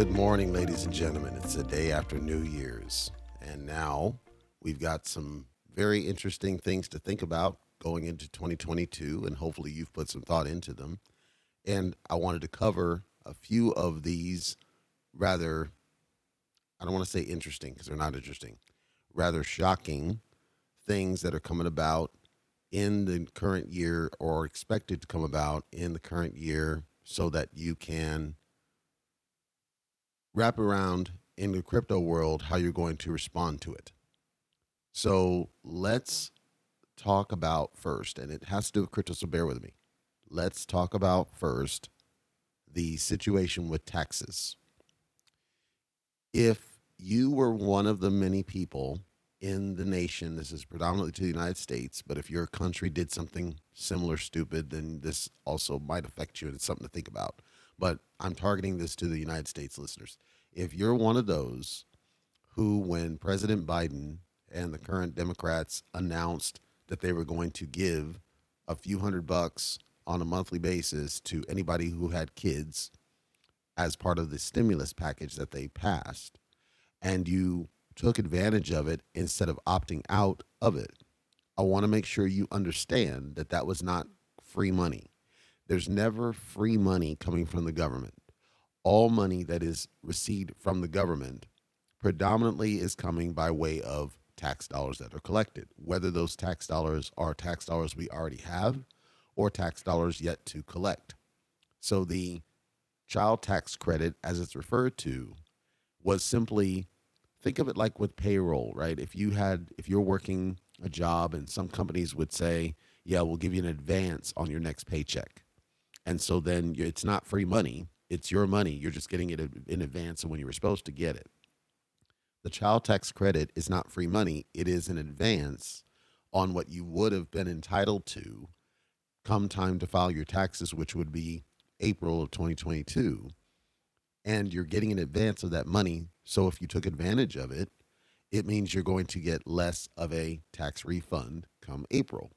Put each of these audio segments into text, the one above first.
Good morning, ladies and gentlemen. It's the day after New Year's, and now we've got some very interesting things to think about going into 2022, and hopefully you've put some thought into them. And I wanted to cover a few of these rather, I don't want to say interesting because they're not interesting, rather shocking things that are coming about in the current year or expected to come about in the current year so that you can wrap around in the crypto world how you're going to respond to it. So let's talk about first, and it has to do with crypto, so bear with me. Let's talk about first the situation with taxes. If you were one of the many people in the nation, this is predominantly to the United States, but if your country did something similar stupid, then this also might affect you, and it's something to think about but I'm targeting this to the United States listeners. If you're one of those who, when President Biden and the current Democrats announced that they were going to give a few hundred bucks on a monthly basis to anybody who had kids as part of the stimulus package that they passed, and you took advantage of it instead of opting out of it, I want to make sure you understand that that was not free money. There's never free money coming from the government. All money that is received from the government predominantly is coming by way of tax dollars that are collected, whether those tax dollars are tax dollars we already have or tax dollars yet to collect. So the child tax credit, as it's referred to, was simply think of it like with payroll, right? If you had, if you're working a job and some companies would say, yeah, we'll give you an advance on your next paycheck. And so then it's not free money, it's your money. You're just getting it in advance of when you were supposed to get it. The child tax credit is not free money, it is an advance on what you would have been entitled to come time to file your taxes, which would be April of 2022. And you're getting an advance of that money. So if you took advantage of it, it means you're going to get less of a tax refund come April.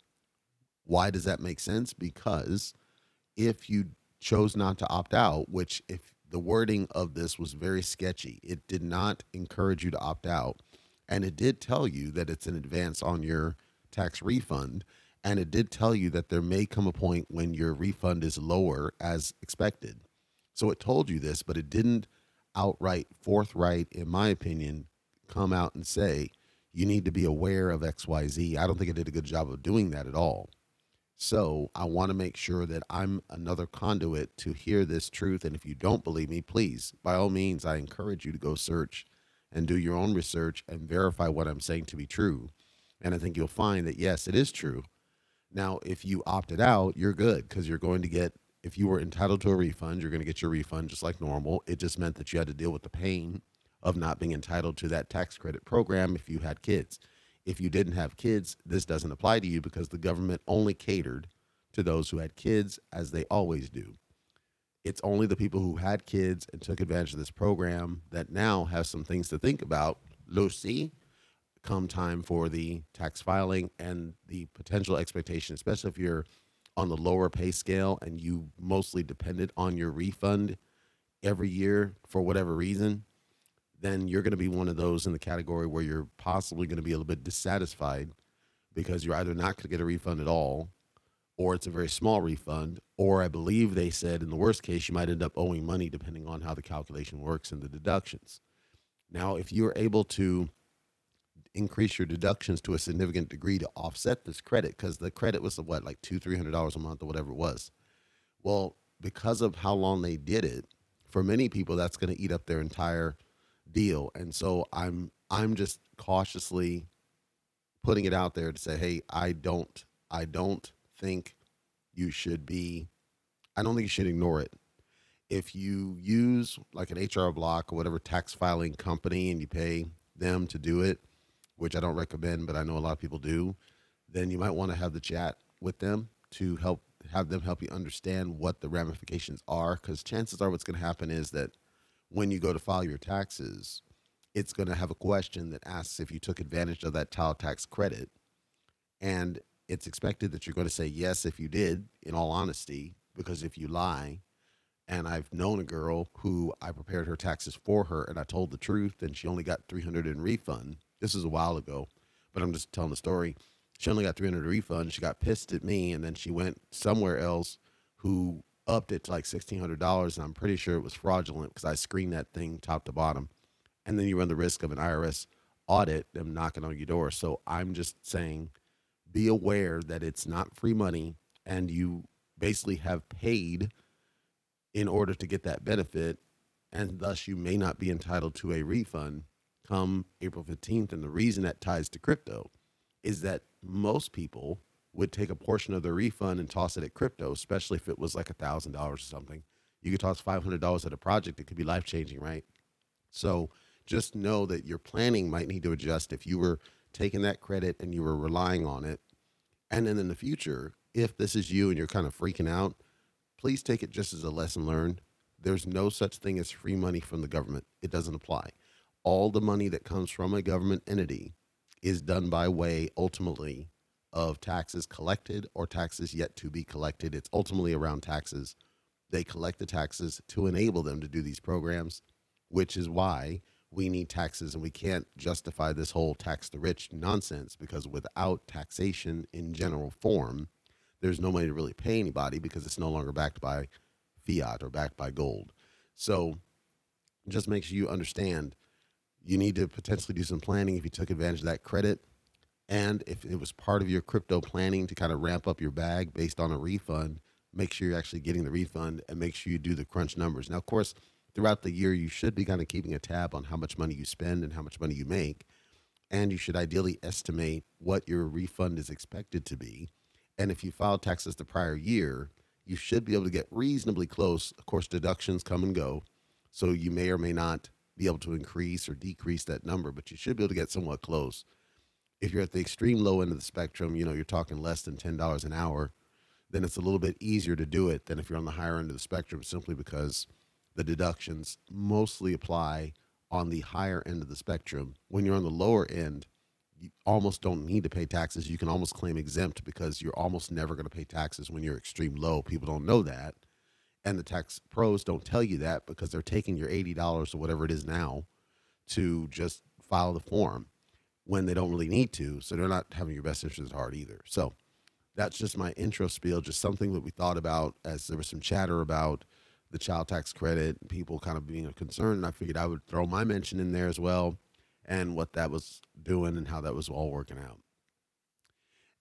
Why does that make sense? Because if you chose not to opt out, which if the wording of this was very sketchy, it did not encourage you to opt out. And it did tell you that it's an advance on your tax refund. And it did tell you that there may come a point when your refund is lower as expected. So it told you this, but it didn't outright, forthright, in my opinion, come out and say, you need to be aware of XYZ. I don't think it did a good job of doing that at all. So I want to make sure that I'm another conduit to hear this truth. And if you don't believe me, please, by all means, I encourage you to go search and do your own research and verify what I'm saying to be true. And I think you'll find that, yes, it is true. Now, if you opted out, you're good because you're going to get, if you were entitled to a refund, you're going to get your refund just like normal. It just meant that you had to deal with the pain of not being entitled to that tax credit program if you had kids. If you didn't have kids, this doesn't apply to you because the government only catered to those who had kids, as they always do. It's only the people who had kids and took advantage of this program that now have some things to think about. Lucy, come time for the tax filing and the potential expectation, especially if you're on the lower pay scale and you mostly depended on your refund every year for whatever reason, then you're going to be one of those in the category where you're possibly going to be a little bit dissatisfied because you're either not going to get a refund at all or it's a very small refund or i believe they said in the worst case you might end up owing money depending on how the calculation works and the deductions. Now if you're able to increase your deductions to a significant degree to offset this credit because the credit was what like two three hundred dollars a month or whatever it was well because of how long they did it for many people that's going to eat up their entire deal. And so I'm I'm just cautiously putting it out there to say, hey, I don't I don't think you should be I don't think you should ignore it. If you use like an H&R Block or whatever tax filing company and you pay them to do it, which I don't recommend, but I know a lot of people do, then you might want to have the chat with them to help have them help you understand what the ramifications are because chances are what's going to happen is that when you go to file your taxes, it's going to have a question that asks if you took advantage of that child tax credit. And it's expected that you're going to say yes if you did, in all honesty, because if you lie And I've known a girl who I prepared her taxes for her and I told the truth and she only got 300 in refund. This is a while ago, but I'm just telling the story. She only got 300 refund. She got pissed at me and then she went somewhere else who upped it to like $1,600. And I'm pretty sure it was fraudulent because I screened that thing top to bottom. And then you run the risk of an IRS audit, them knocking on your door. So I'm just saying be aware that it's not free money and you basically have paid in order to get that benefit and thus you may not be entitled to a refund come April 15th and the reason that ties to crypto is that most people would take a portion of their refund and toss it at crypto especially if it was like a thousand dollars or something you could toss $500 at a project it could be life changing right so just know that your planning might need to adjust if you were taking that credit and you were relying on it and then in the future if this is you and you're kind of freaking out, please take it just as a lesson learned. There's no such thing as free money from the government. It doesn't apply. All the money that comes from a government entity is done by way ultimately of taxes collected or taxes yet to be collected. It's ultimately around taxes. They collect the taxes to enable them to do these programs, which is why we need taxes and we can't justify this whole tax the rich nonsense because without taxation in general form, there's no money to really pay anybody because it's no longer backed by fiat or backed by gold. So just make sure you understand you need to potentially do some planning if you took advantage of that credit. And if it was part of your crypto planning to kind of ramp up your bag based on a refund, make sure you're actually getting the refund and make sure you do the crunch numbers. Now, of course, throughout the year, you should be kind of keeping a tab on how much money you spend and how much money you make. And you should ideally estimate what your refund is expected to be and if you filed taxes the prior year, you should be able to get reasonably close. Of course, deductions come and go. So you may or may not be able to increase or decrease that number, but you should be able to get somewhat close. If you're at the extreme low end of the spectrum, you know, you're talking less than $10 an hour, then it's a little bit easier to do it than if you're on the higher end of the spectrum simply because the deductions mostly apply on the higher end of the spectrum. When you're on the lower end, you almost don't need to pay taxes. You can almost claim exempt because you're almost never going to pay taxes when you're extreme low. People don't know that. And the tax pros don't tell you that because they're taking your $80 or whatever it is now to just file the form when they don't really need to. So they're not having your best interest at heart either. So that's just my intro spiel, just something that we thought about as there was some chatter about the child tax credit, people kind of being a concern. And I figured I would throw my mention in there as well and what that was doing and how that was all working out.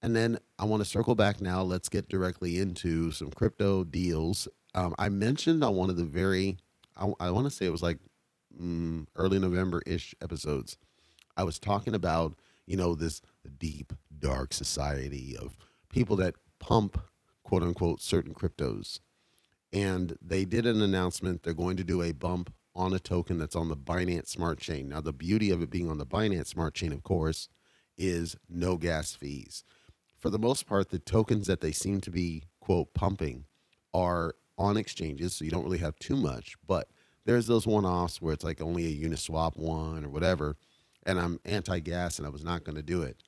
And then I want to circle back now. Let's get directly into some crypto deals. Um, I mentioned on one of the very, I, I want to say it was like mm, early November ish episodes. I was talking about, you know, this deep, dark society of people that pump, quote unquote, certain cryptos. And they did an announcement. They're going to do a bump on a token that's on the Binance Smart Chain. Now, the beauty of it being on the Binance Smart Chain, of course, is no gas fees. For the most part, the tokens that they seem to be, quote, pumping are on exchanges, so you don't really have too much, but there's those one offs where it's like only a Uniswap one or whatever. And I'm anti gas and I was not going to do it.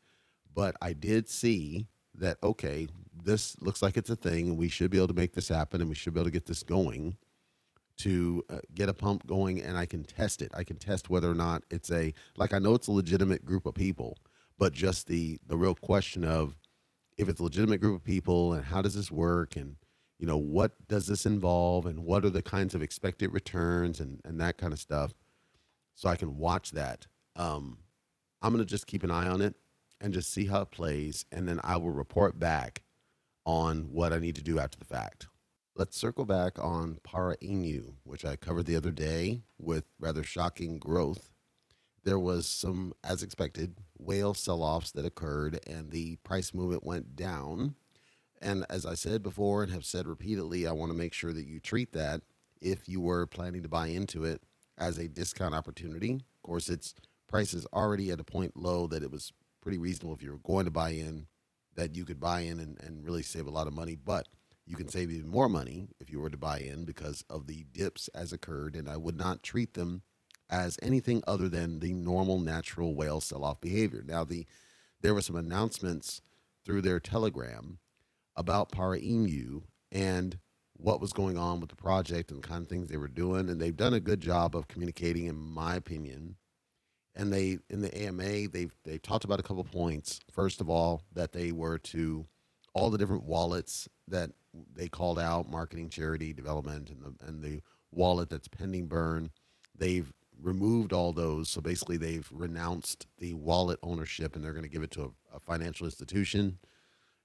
But I did see that, okay, this looks like it's a thing and we should be able to make this happen and we should be able to get this going to uh, get a pump going and I can test it. I can test whether or not it's a like I know it's a legitimate group of people, but just the the real question of if it's a legitimate group of people and how does this work and you know what does this involve and what are the kinds of expected returns and and that kind of stuff so I can watch that. Um, I'm going to just keep an eye on it and just see how it plays and then I will report back on what I need to do after the fact. Let's circle back on Para Inu, which I covered the other day with rather shocking growth. There was some, as expected, whale sell offs that occurred and the price movement went down. And as I said before and have said repeatedly, I want to make sure that you treat that if you were planning to buy into it as a discount opportunity. Of course, its price is already at a point low that it was pretty reasonable if you were going to buy in, that you could buy in and, and really save a lot of money. But you can save even more money if you were to buy in because of the dips as occurred, and I would not treat them as anything other than the normal natural whale sell-off behavior. Now, the there were some announcements through their telegram about Para Inu, and what was going on with the project and the kind of things they were doing. And they've done a good job of communicating, in my opinion. And they in the AMA they've they talked about a couple points. First of all, that they were to all the different wallets that they called out, marketing, charity, development, and the and the wallet that's pending burn. They've removed all those. So basically, they've renounced the wallet ownership and they're going to give it to a, a, financial institution.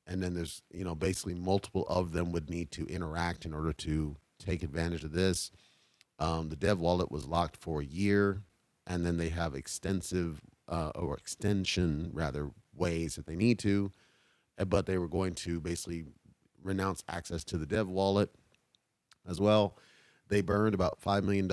And then there's, you know, basically multiple of them would need to interact in order to take advantage of this. Um, the dev wallet was locked for a year, and then they have extensive uh, or extension rather ways that they need to, uh, but they were going to basically renounce access to the dev wallet as well they burned about $5 million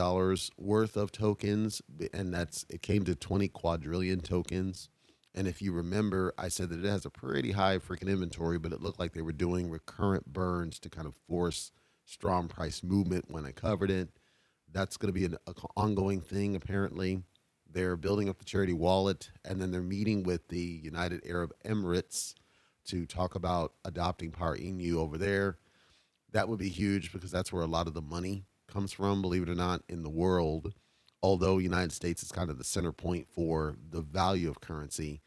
worth of tokens, and that's it came to 20 quadrillion tokens. And if you remember, I said that it has a pretty high freaking inventory, but it looked like they were doing recurrent burns to kind of force strong price movement when I covered it. That's going to be an ongoing thing, apparently. They're building up the charity wallet, and then they're meeting with the United Arab Emirates to talk about adopting Power Inu over there. That would be huge because that's where a lot of the money comes from, believe it or not, in the world. Although the United States is kind of the center point for the value of currency,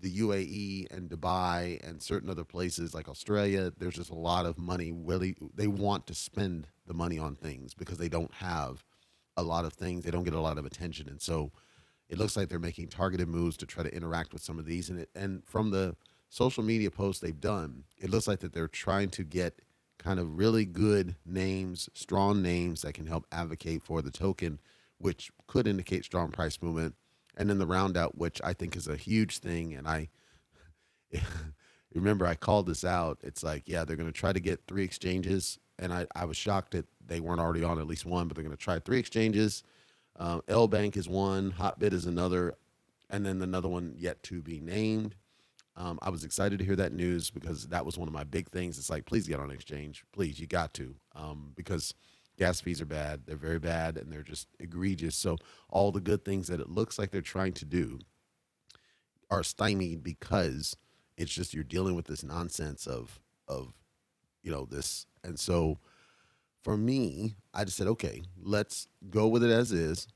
the UAE and Dubai and certain other places like Australia, there's just a lot of money. Really, they want to spend the money on things because they don't have a lot of things. They don't get a lot of attention, and so it looks like they're making targeted moves to try to interact with some of these. And it, and from the social media posts they've done, it looks like that they're trying to get kind of really good names, strong names that can help advocate for the token, which could indicate strong price movement. And then the round out, which I think is a huge thing. And I remember I called this out. It's like, yeah, they're going to try to get three exchanges. And I, I was shocked that they weren't already on at least one, but they're going to try three exchanges. Uh, LBank is one, Hotbit is another, and then another one yet to be named. Um, I was excited to hear that news because that was one of my big things. It's like, please get on exchange. Please, you got to. Um, because gas fees are bad. They're very bad and they're just egregious. So, all the good things that it looks like they're trying to do are stymied because it's just you're dealing with this nonsense of, of, you know, this. And so, for me, I just said, okay, let's go with it as is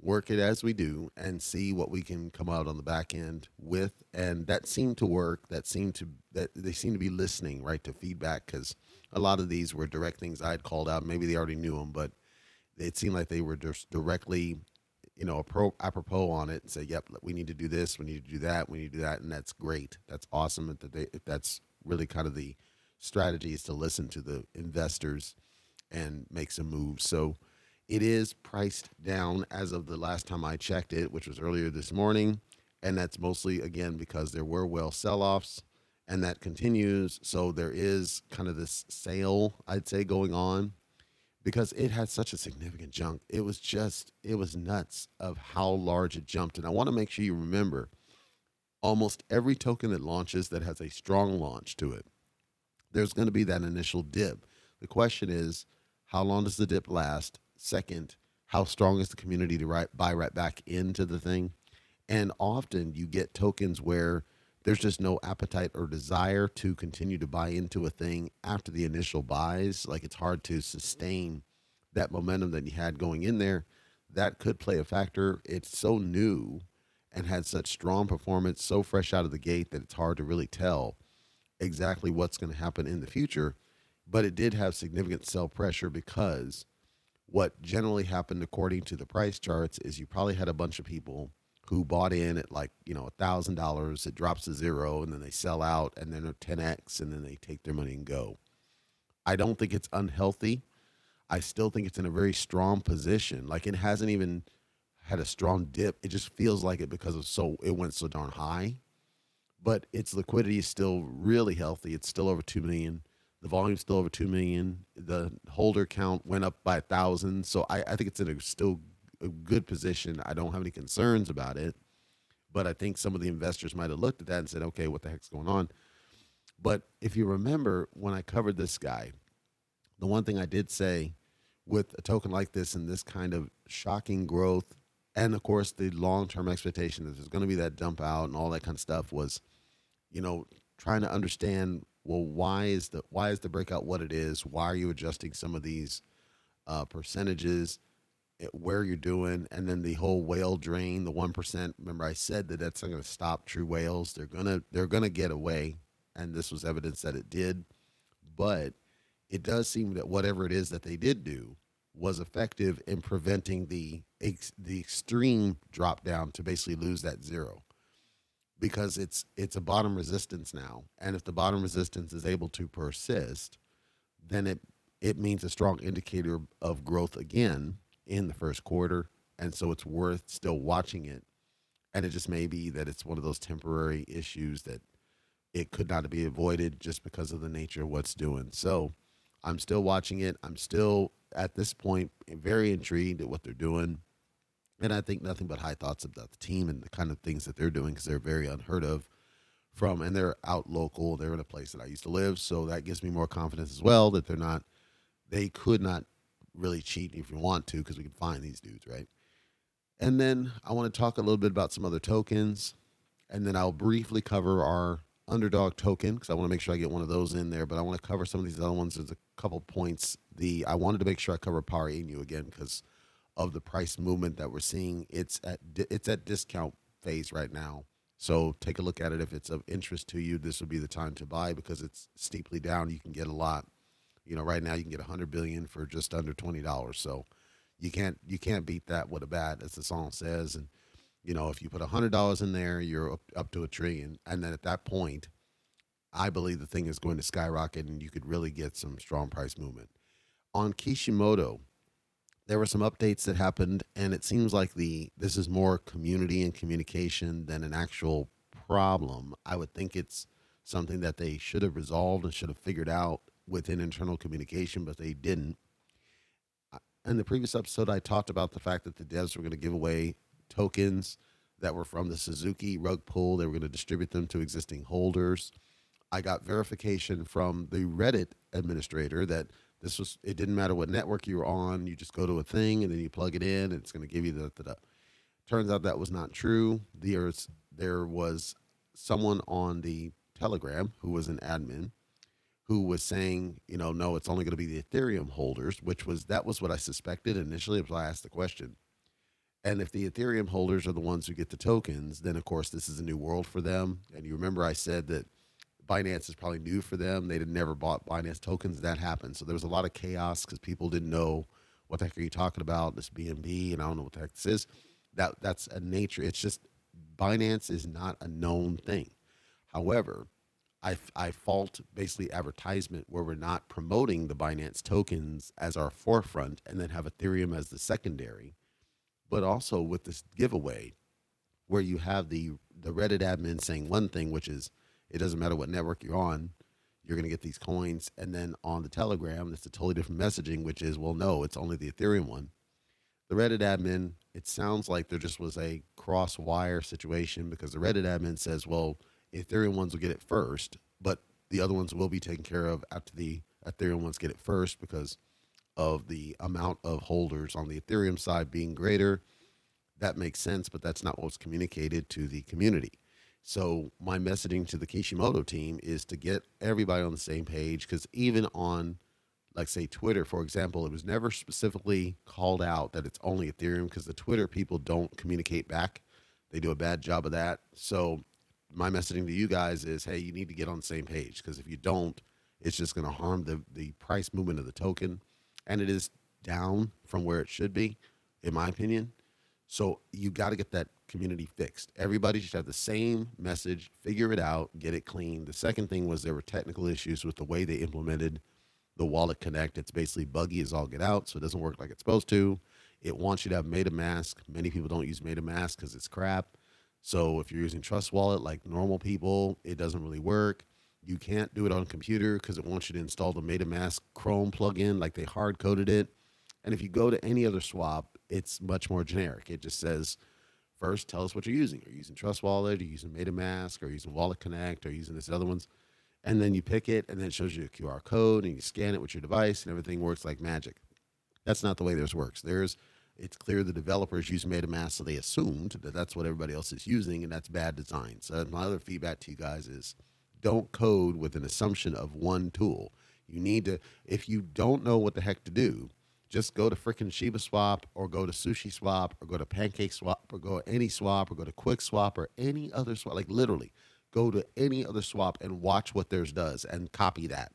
work it as we do and see what we can come out on the back end with. And that seemed to work. That seemed to that they seemed to be listening right to feedback because a lot of these were direct things i had called out. Maybe they already knew them but it seemed like they were just directly you know apropos on it and say yep we need to do this. We need to do that. We need to do that. And that's great. That's awesome that they, that's really kind of the strategy is to listen to the investors and make some moves so it is priced down as of the last time I checked it, which was earlier this morning. And that's mostly, again, because there were whale sell offs and that continues. So there is kind of this sale, I'd say, going on because it had such a significant jump. It was just, it was nuts of how large it jumped. And I want to make sure you remember almost every token that launches that has a strong launch to it, there's going to be that initial dip. The question is, how long does the dip last? Second, how strong is the community to buy right back into the thing? And often you get tokens where there's just no appetite or desire to continue to buy into a thing after the initial buys. Like it's hard to sustain that momentum that you had going in there. That could play a factor. It's so new and had such strong performance, so fresh out of the gate that it's hard to really tell exactly what's going to happen in the future. But it did have significant sell pressure because what generally happened according to the price charts is you probably had a bunch of people who bought in at like you know a thousand dollars it drops to zero and then they sell out and then they're 10x and then they take their money and go. I don't think it's unhealthy. I still think it's in a very strong position. Like it hasn't even had a strong dip. It just feels like it because of so it went so darn high but its liquidity is still really healthy it's still over 2 million the volume's still over two million. The holder count went up by a thousand. So I, I think it's in a still a good position. I don't have any concerns about it. But I think some of the investors might have looked at that and said, okay, what the heck's going on? But if you remember when I covered this guy, the one thing I did say with a token like this and this kind of shocking growth, and of course the long term expectation that there's going to be that dump out and all that kind of stuff was, you know, trying to understand well, why is the why is the breakout what it is? Why are you adjusting some of these uh, percentages? Where you're doing, and then the whole whale drain, the one percent. Remember, I said that that's not going to stop true whales. They're gonna they're gonna get away, and this was evidence that it did. But it does seem that whatever it is that they did do was effective in preventing the the extreme drop down to basically lose that zero because it's it's a bottom resistance now. And if the bottom resistance is able to persist then it it means a strong indicator of growth again in the first quarter. And so it's worth still watching it. And it just may be that it's one of those temporary issues that it could not be avoided just because of the nature of what's doing. So i'm still watching it. I'm still at this point very intrigued at what they're doing and I think nothing but high thoughts about the team and the kind of things that they're doing because they're very unheard of from, and they're out local. They're in a place that I used to live, so that gives me more confidence as well that they're not, they could not really cheat if you want to because we can find these dudes, right? And then I want to talk a little bit about some other tokens, and then I'll briefly cover our underdog token because I want to make sure I get one of those in there. But I want to cover some of these other ones. There's a couple points. The I wanted to make sure I cover Power Inu again because of the price movement that we're seeing. It's at it's at discount phase right now. So take a look at it. If it's of interest to you, this would be the time to buy because it's steeply down. You can get a lot. You know, right now you can get a 100 billion for just under twenty dollars. So you can't you can't beat that with a bat, as the song says. And you know, if you put a hundred dollars in there, you're up, up to a trillion. And then at that point, I believe the thing is going to skyrocket, and you could really get some strong price movement. On Kishimoto, there were some updates that happened and it seems like the this is more community and communication than an actual problem. I would think it's something that they should have resolved and should have figured out within internal communication but they didn't. In the previous episode i talked about the fact that the devs were going to give away tokens that were from the suzuki rug pull. They were going to distribute them to existing holders. I got verification from the reddit administrator that this was it didn't matter what network you were on. You just go to a thing and then you plug it in and it's going to give you the, the, the. Turns out that was not true. There's there was someone on the Telegram who was an admin who was saying, you know, no, it's only going to be the Ethereum holders, which was that was what I suspected initially. Why I asked the question. And if the Ethereum holders are the ones who get the tokens, then of course this is a new world for them. And you remember I said that Binance is probably new for them. They had never bought Binance tokens. That happened. So there was a lot of chaos because people didn't know what the heck are you talking about? This BNB, and I don't know what the heck this is. That that's a nature. It's just Binance is not a known thing. However, I, I fault basically advertisement where we're not promoting the Binance tokens as our forefront and then have Ethereum as the secondary, but also with this giveaway where you have the the Reddit admin saying one thing, which is it doesn't matter what network you're on, you're going to get these coins. And then on the Telegram, it's a totally different messaging, which is, well, no, it's only the Ethereum one. The Reddit admin, it sounds like there just was a cross wire situation because the Reddit admin says, well, Ethereum ones will get it first, but the other ones will be taken care of after the Ethereum ones get it first because of the amount of holders on the Ethereum side being greater. That makes sense, but that's not what's communicated to the community. So my messaging to the Kishimoto team is to get everybody on the same page because even on, like say Twitter, for example, it was never specifically called out that it's only Ethereum because the Twitter people don't communicate back. They do a bad job of that. So my messaging to you guys is, hey, you need to get on the same page because if you don't, it's just going to harm the the price movement of the token, and it is down from where it should be, in my opinion. So you got to get that community fixed. Everybody should have the same message, figure it out, get it clean. The second thing was there were technical issues with the way they implemented the WalletConnect. It's basically buggy as all get out, so it doesn't work like it's supposed to. It wants you to have MetaMask. Many people don't use MetaMask because it's crap. So if you're using Trust Wallet like normal people, it doesn't really work. You can't do it on a computer because it wants you to install the MetaMask Chrome plugin, like they hard coded it. And if you go to any other swap, it's much more generic. It just says, first, tell us what you're using. Are you using Trust Wallet? Are you using MetaMask? Are you using WalletConnect? Are you using this other ones? And then you pick it, and then it shows you a QR code, and you scan it with your device, and everything works like magic. That's not the way this works. There's, it's clear the developers use MetaMask, so they assumed that that's what everybody else is using, and that's bad design. So my other feedback to you guys is, don't code with an assumption of one tool. You need to, if you don't know what the heck to do, just go to freaking ShibaSwap or go to SushiSwap or go to PancakeSwap or go to any swap or go to QuickSwap or any other swap. Like literally, go to any other swap and watch what theirs does and copy that.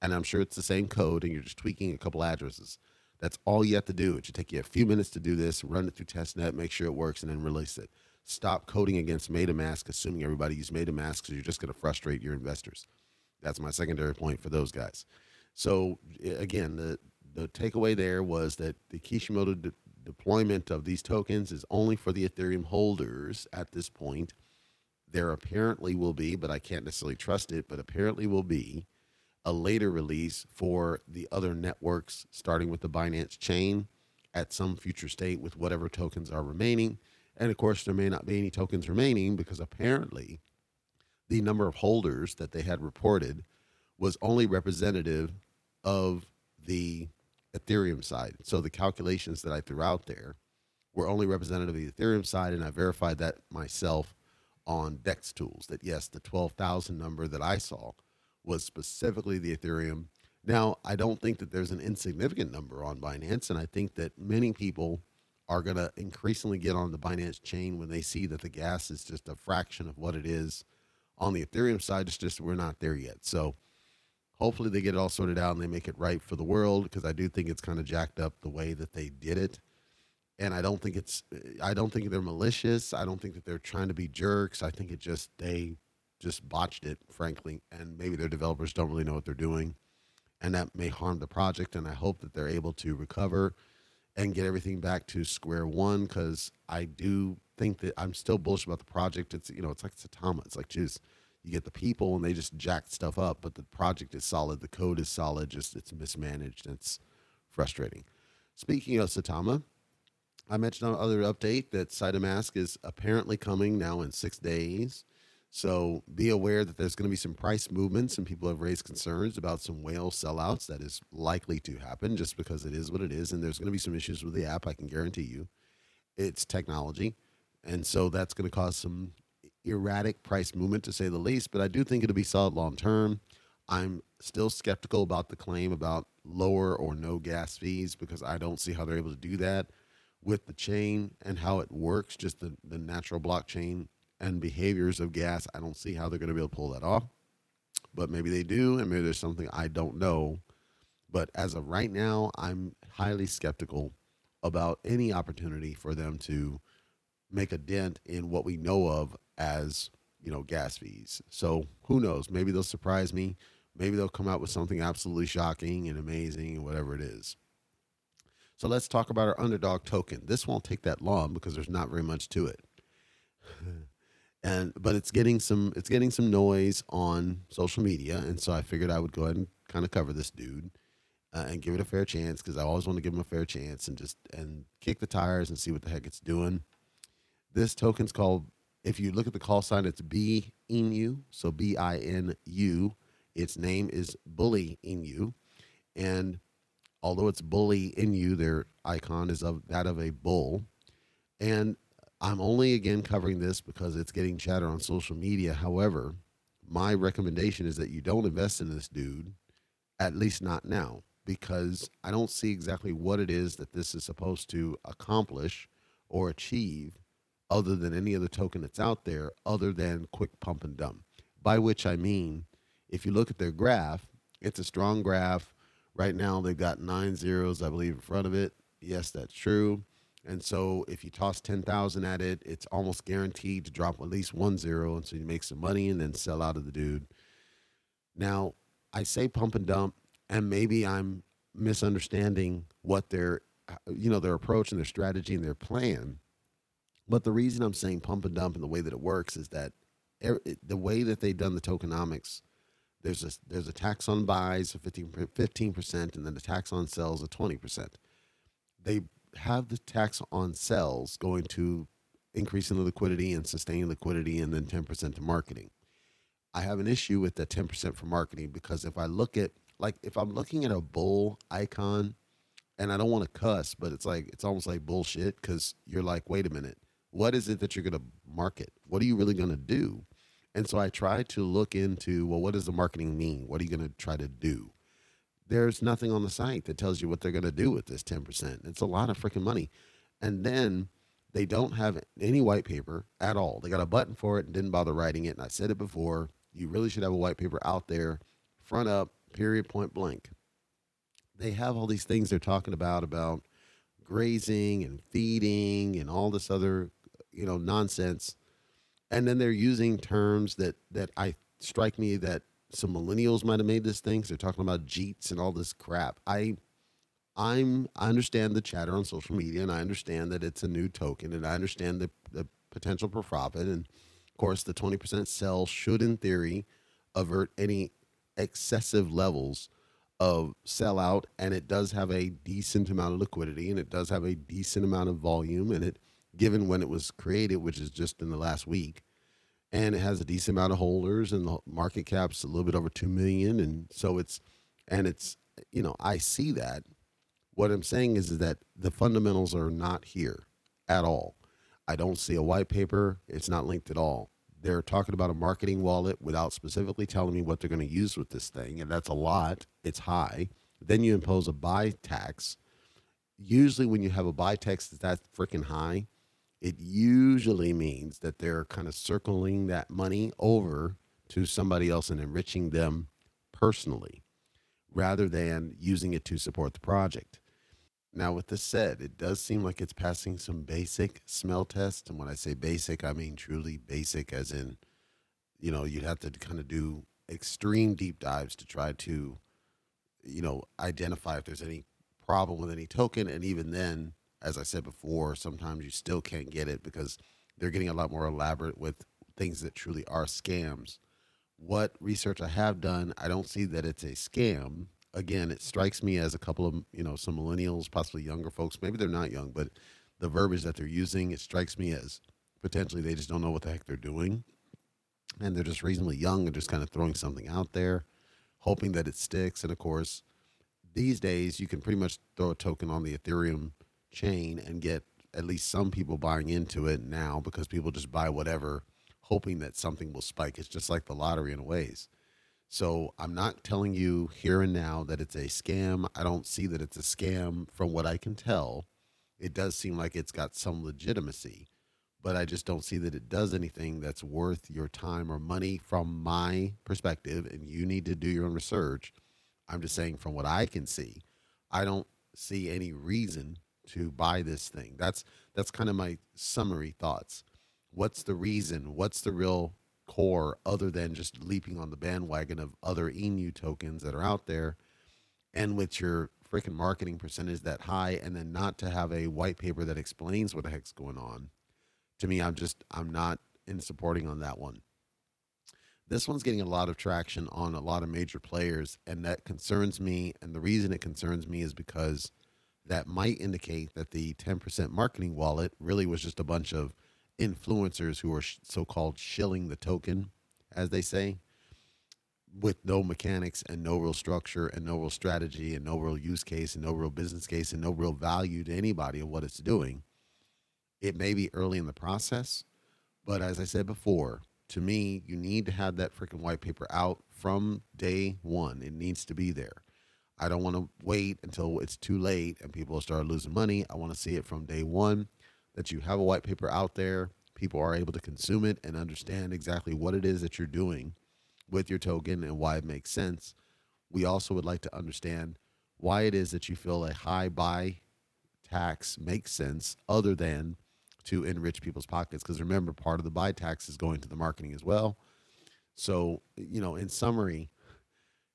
And I'm sure it's the same code and you're just tweaking a couple addresses. That's all you have to do. It should take you a few minutes to do this, run it through testnet, make sure it works, and then release it. Stop coding against MetaMask, assuming everybody uses MetaMask because you're just going to frustrate your investors. That's my secondary point for those guys. So again, the the takeaway there was that the Kishimoto de- deployment of these tokens is only for the Ethereum holders at this point. There apparently will be, but I can't necessarily trust it, but apparently will be a later release for the other networks, starting with the Binance chain at some future state with whatever tokens are remaining. And of course, there may not be any tokens remaining because apparently the number of holders that they had reported was only representative of the Ethereum side. So the calculations that I threw out there were only representative of the Ethereum side, and I verified that myself on DEXTools. That yes, the twelve thousand number that I saw was specifically the Ethereum. Now, I don't think that there's an insignificant number on Binance, and I think that many people are going to increasingly get on the Binance chain when they see that the gas is just a fraction of what it is on the Ethereum side. It's just we're not there yet. So hopefully they get it all sorted out and they make it right for the world because I do think it's kind of jacked up the way that they did it. And I don't think it's I don't think they're malicious. I don't think that they're trying to be jerks. I think it just they just botched it, frankly, and maybe their developers don't really know what they're doing. And that may harm the project. And I hope that they're able to recover and get everything back to square one because I do think that I'm still bullish about the project. It's you know, it's like Saitama. It's like just you get the people and they just jack stuff up, but the project is solid, the code is solid, just it's mismanaged and it's frustrating. Speaking of Saitama I mentioned on other update that SaitaMask is apparently coming now in six days. So be aware that there's going to be some price movements, and people have raised concerns about some whale sellouts. That is likely to happen just because it is what it is. And there's going to be some issues with the app, I can guarantee you. It's technology. And so that's going to cause some erratic price movement to say the least, but I do think it'll be solid long term. I'm still skeptical about the claim about lower or no gas fees because I don't see how they're able to do that with the chain and how it works, just the, the natural blockchain and behaviors of gas. I don't see how they're going to be able to pull that off. But maybe they do, and maybe there's something I don't know. But as of right now, I'm highly skeptical about any opportunity for them to make a dent in what we know of as you know gas fees. So who knows? Maybe they'll surprise me. Maybe they'll come out with something absolutely shocking and amazing and whatever it is. So let's talk about our underdog token. This won't take that long because there's not very much to it. and but it's getting some it's getting some noise on social media and so I figured I would go ahead and kind of cover this dude uh, and give it a fair chance because I always want to give him a fair chance and just and kick the tires and see what the heck it's doing. This token's called if you look at the call sign, it's B so B I N U. Its name is Bully in Inu, and although it's Bully in Inu, their icon is of that of a bull. And I'm only again covering this because it's getting chatter on social media. However, my recommendation is that you don't invest in this dude, at least not now, because I don't see exactly what it is that this is supposed to accomplish or achieve other than any other token that's out there other than quick pump and dump. By which I mean, if you look at their graph, it's a strong graph. Right now, they've got nine zeros, I believe, in front of it. Yes, that's true. And so if you toss 10,000 at it, it's almost guaranteed to drop at least one zero. And so you make some money and then sell out of the dude. Now, I say pump and dump, and maybe I'm misunderstanding what their, you know, their approach and their strategy and their plan. But the reason I'm saying pump and dump and the way that it works is that the way that they've done the tokenomics, there's a there's a tax on buys of 15 percent, and then the tax on sells of twenty percent. They have the tax on sells going to increasing the liquidity and sustaining liquidity, and then ten percent to marketing. I have an issue with the ten percent for marketing because if I look at like if I'm looking at a bull icon, and I don't want to cuss, but it's like it's almost like bullshit because you're like, wait a minute what is it that you're going to market? What are you really going to do? And so I try to look into, well, what does the marketing mean? What are you going to try to do? There's nothing on the site that tells you what they're going to do with this 10%. It's a lot of freaking money. And then they don't have any white paper at all. They got a button for it and didn't bother writing it. And I said it before, you really should have a white paper out there, front up, period, point blank. They have all these things they're talking about, about grazing and feeding and all this other, you know, nonsense. And then they're using terms that, that I strike me that some millennials might have made this thing. So they're talking about jeets and all this crap. I I'm I understand the chatter on social media and I understand that it's a new token and I understand the, the potential for profit and of course the 20% sell should in theory avert any excessive levels of sellout and it does have a decent amount of liquidity and it does have a decent amount of volume and it given when it was created which is just in the last week and it has a decent amount of holders and the market cap's a little bit over 2 million and so it's and it's you know I see that what I'm saying is, is that the fundamentals are not here at all. I don't see a white paper. It's not linked at all. They're talking about a marketing wallet without specifically telling me what they're going to use with this thing. And that's a lot. It's high. Then you impose a buy tax. Usually, when you have a buy tax that's that freaking high, it usually means that they're kind of circling that money over to somebody else and enriching them personally rather than using it to support the project. Now, with this said, it does seem like it's passing some basic smell tests. And when I say basic, I mean truly basic, as in, you know, you'd have to kind of do extreme deep dives to try to, you know, identify if there's any problem with any token. And even then, as I said before, sometimes you still can't get it because they're getting a lot more elaborate with things that truly are scams. What research I have done, I don't see that it's a scam again, it strikes me as a couple of, you know, some millennials, possibly younger folks, maybe they're not young, but the verbiage that they're using, it strikes me as potentially they just don't know what the heck they're doing. And they're just reasonably young and just kind of throwing something out there, hoping that it sticks. And of course, these days you can pretty much throw a token on the Ethereum chain and get at least some people buying into it now because people just buy whatever, hoping that something will spike. It's just like the lottery in ways. So I'm not telling you here and now that it's a scam. I don't see that it's a scam from what I can tell. It does seem like it's got some legitimacy, but I just don't see that it does anything that's worth your time or money from my perspective. And you need to do your own research. I'm just saying from what I can see, I don't see any reason to buy this thing. That's that's kind of my summary thoughts. What's the reason? What's the real core other than just leaping on the bandwagon of other Inu tokens that are out there and with your freaking marketing percentage that high and then not to have a white paper that explains what the heck's going on to me i'm just i'm not in supporting on that one this one's getting a lot of traction on a lot of major players and that concerns me and the reason it concerns me is because that might indicate that the 10% marketing wallet really was just a bunch of influencers who are so-called shilling the token, as they say, with no mechanics and no real structure and no real strategy and no real use case and no real business case and no real value to anybody of what it's doing. It may be early in the process, but as I said before, to me, you need to have that freaking white paper out from day one. It needs to be there. I don't want to wait until it's too late and people start losing money. I want to see it from day one that you have a white paper out there. People are able to consume it and understand exactly what it is that you're doing with your token and why it makes sense. We also would like to understand why it is that you feel a high buy tax makes sense other than to enrich people's pockets. Because remember, part of the buy tax is going to the marketing as well. So, you know, in summary,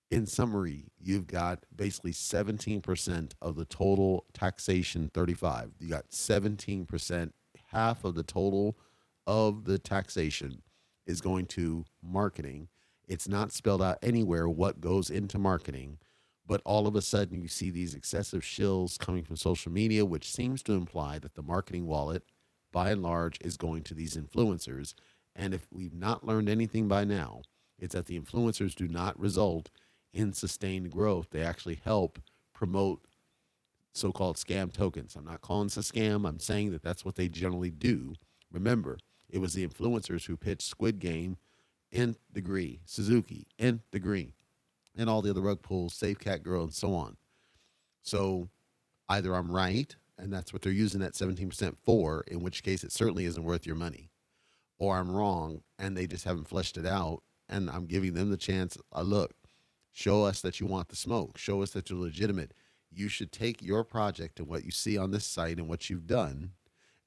in summary, you've got basically 17% of the total taxation 35. You got 17%, half of the total of the taxation is going to marketing. It's not spelled out anywhere what goes into marketing, but all of a sudden you see these excessive shills coming from social media, which seems to imply that the marketing wallet, by and large, is going to these influencers. And if we've not learned anything by now, it's that the influencers do not result in sustained growth. They actually help promote so called scam tokens. I'm not calling this a scam. I'm saying that that's what they generally do. Remember, it was the influencers who pitched Squid Game nth degree, Suzuki, nth degree, and all the other rug pulls, Safe Cat Girl, and so on. So either I'm right, and that's what they're using that 17% for, in which case it certainly isn't worth your money, or I'm wrong, and they just haven't fleshed it out, and I'm giving them the chance. Uh, look, show us that you want the smoke, show us that you're legitimate. You should take your project and what you see on this site and what you've done,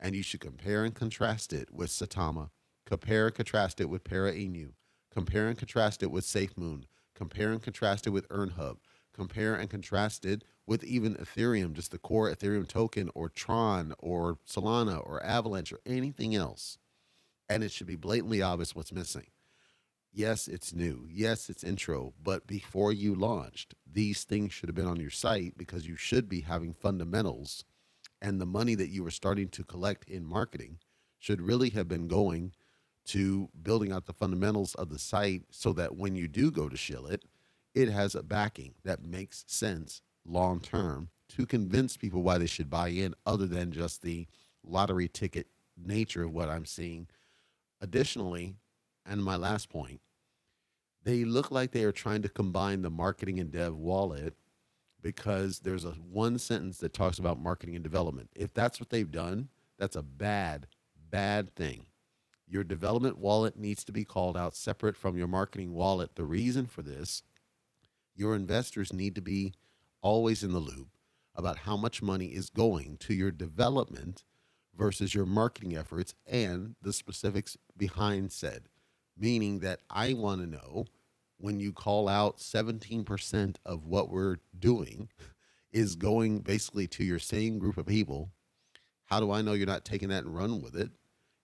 and you should compare and contrast it with Saitama. compare and contrast it with Para Inu, compare and contrast it with SafeMoon, compare and contrast it with EarnHub, compare and contrast it with even Ethereum, just the core Ethereum token, or Tron, or Solana, or Avalanche, or anything else. And it should be blatantly obvious what's missing. Yes, it's new. Yes, it's intro. But before you launched, these things should have been on your site because you should be having fundamentals. And the money that you were starting to collect in marketing should really have been going to building out the fundamentals of the site so that when you do go to shill it, it has a backing that makes sense long term to convince people why they should buy in, other than just the lottery ticket nature of what I'm seeing. Additionally, and my last point, they look like they are trying to combine the marketing and dev wallet because there's a one sentence that talks about marketing and development. If that's what they've done, that's a bad, bad thing. Your development wallet needs to be called out separate from your marketing wallet. The reason for this, your investors need to be always in the loop about how much money is going to your development versus your marketing efforts and the specifics behind said. Meaning that I want to know when you call out 17% of what we're doing is going basically to your same group of people. How do I know you're not taking that and run with it?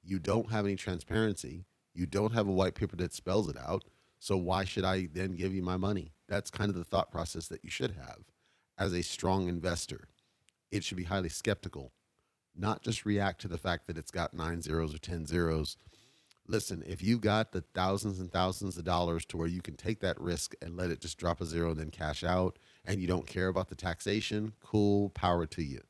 You don't have any transparency. You don't have a white paper that spells it out. So why should I then give you my money? That's kind of the thought process that you should have as a strong investor, it should be highly skeptical, not just react to the fact that it's got nine zeros or 10 zeros. Listen, if you got the thousands and thousands of dollars to where you can take that risk and let it just drop a zero and then cash out, and you don't care about the taxation, cool, power to you.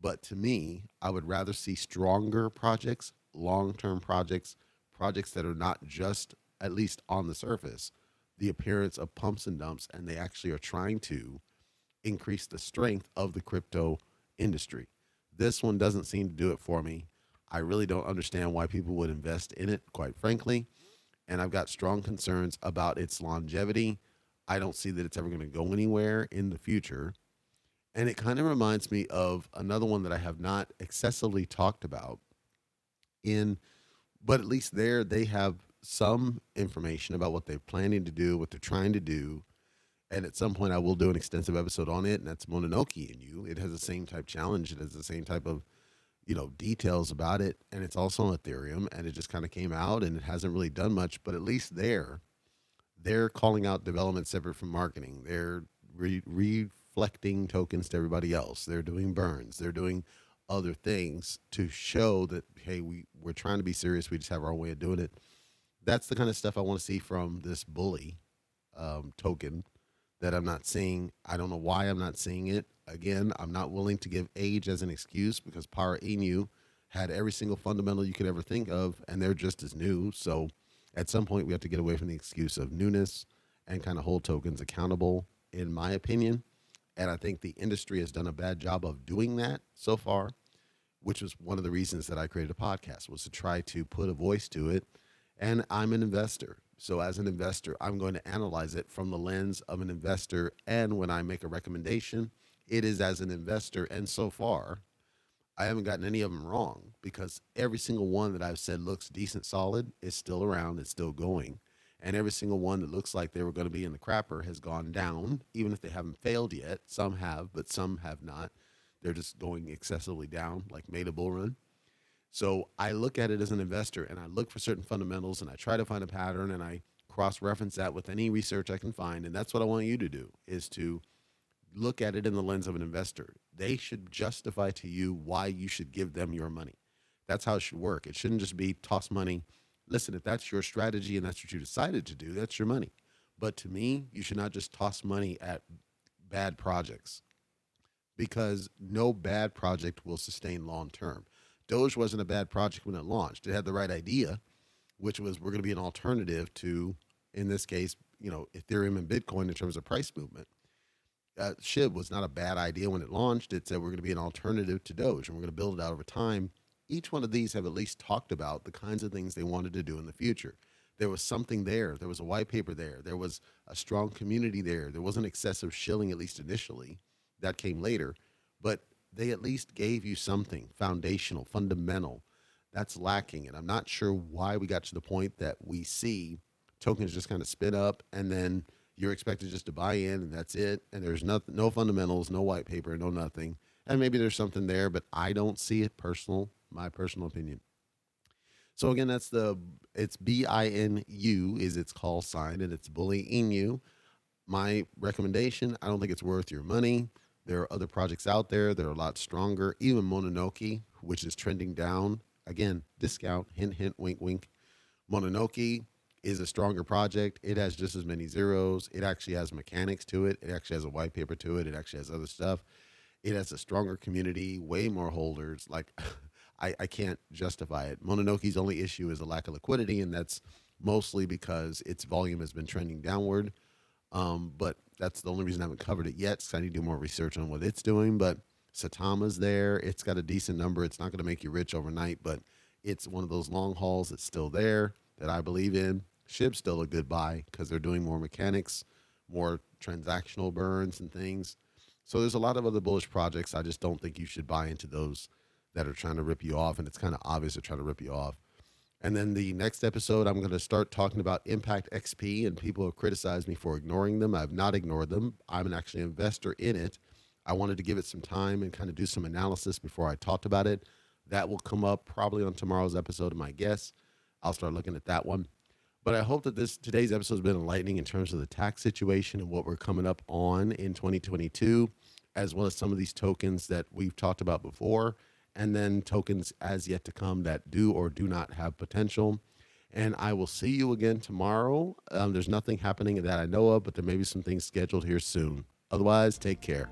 But to me, I would rather see stronger projects, long term projects, projects that are not just, at least on the surface, the appearance of pumps and dumps, and they actually are trying to increase the strength of the crypto industry. This one doesn't seem to do it for me. I really don't understand why people would invest in it, quite frankly. And I've got strong concerns about its longevity. I don't see that it's ever going to go anywhere in the future. And it kind of reminds me of another one that I have not excessively talked about in but at least there they have some information about what they're planning to do, what they're trying to do, and at some point I will do an extensive episode on it, and that's Mononoke Inu. It has the same type challenge. It has the same type of, you know, details about it, and it's also on Ethereum, and it just kind of came out, and it hasn't really done much. But at least there, they're calling out development separate from marketing. They're re- reflecting tokens to everybody else. They're doing burns. They're doing other things to show that hey, we we're trying to be serious. We just have our way of doing it. That's the kind of stuff I want to see from this bully um, token that I'm not seeing. I don't know why I'm not seeing it. Again, I'm not willing to give age as an excuse because Para Inu had every single fundamental you could ever think of, and they're just as new. So at some point, we have to get away from the excuse of newness and kind of hold tokens accountable, in my opinion. And I think the industry has done a bad job of doing that so far, which was one of the reasons that I created a podcast was to try to put a voice to it. And I'm an investor. So, as an investor, I'm going to analyze it from the lens of an investor. And when I make a recommendation, it is as an investor. And so far, I haven't gotten any of them wrong because every single one that I've said looks decent, solid is still around, it's still going. And every single one that looks like they were going to be in the crapper has gone down, even if they haven't failed yet. Some have, but some have not. They're just going excessively down, like made a Bull Run. So I look at it as an investor and I look for certain fundamentals and I try to find a pattern and I cross reference that with any research I can find. And that's what I want you to do is to look at it in the lens of an investor. They should justify to you why you should give them your money. That's how it should work. It shouldn't just be toss money. Listen, if that's your strategy and that's what you decided to do, that's your money. But to me, you should not just toss money at bad projects because no bad project will sustain long term. Doge wasn't a bad project when it launched. It had the right idea, which was we're going to be an alternative to, in this case, you know, Ethereum and Bitcoin in terms of price movement. Uh, SHIB was not a bad idea when it launched. It said we're going to be an alternative to Doge and we're going to build it out over time. Each one of these have at least talked about the kinds of things they wanted to do in the future. There was something there. There was a white paper there. There was a strong community there. There wasn't excessive shilling, at least initially. That came later. But they at least gave you something foundational, fundamental. That's lacking. And I'm not sure why we got to the point that we see tokens just kind of spin up and then you're expected just to buy in and that's it. And there's nothing, no fundamentals, no white paper, no nothing. And maybe there's something there, but I don't see it personal, my personal opinion. So again, that's the it's B I N U is its call sign, and it's Bully Inu. My recommendation: I don't think it's worth your money. There are other projects out there that are a lot stronger. Even Mononoke, which is trending down, again discount. Hint, hint, wink, wink. Mononoke is a stronger project. It has just as many zeros. It actually has mechanics to it. It actually has a white paper to it. It actually has other stuff. It has a stronger community, way more holders. Like I, I can't justify it. Mononoke's only issue is a lack of liquidity, and that's mostly because its volume has been trending downward. Um, but that's the only reason I haven't covered it yet. So I need to do more research on what it's doing. But Saitama's there. It's got a decent number. It's not going to make you rich overnight, but it's one of those long hauls that's still there that I believe in. SHIB's still a good buy because they're doing more mechanics, more transactional burns and things. So there's a lot of other bullish projects. I just don't think you should buy into those that are trying to rip you off, and it's kind of obvious they're trying to rip you off. And then the next episode, I'm going to start talking about Impact XP, and people have criticized me for ignoring them. I've not ignored them. I'm an actually investor in it. I wanted to give it some time and kind of do some analysis before I talked about it. That will come up probably on tomorrow's episode of my guess. I'll start looking at that one. But I hope that this today's episode has been enlightening in terms of the tax situation and what we're coming up on in 2022, as well as some of these tokens that we've talked about before and then tokens as yet to come that do or do not have potential. And I will see you again tomorrow. Um, there's nothing happening that I know of, but there may be some things scheduled here soon. Otherwise, take care.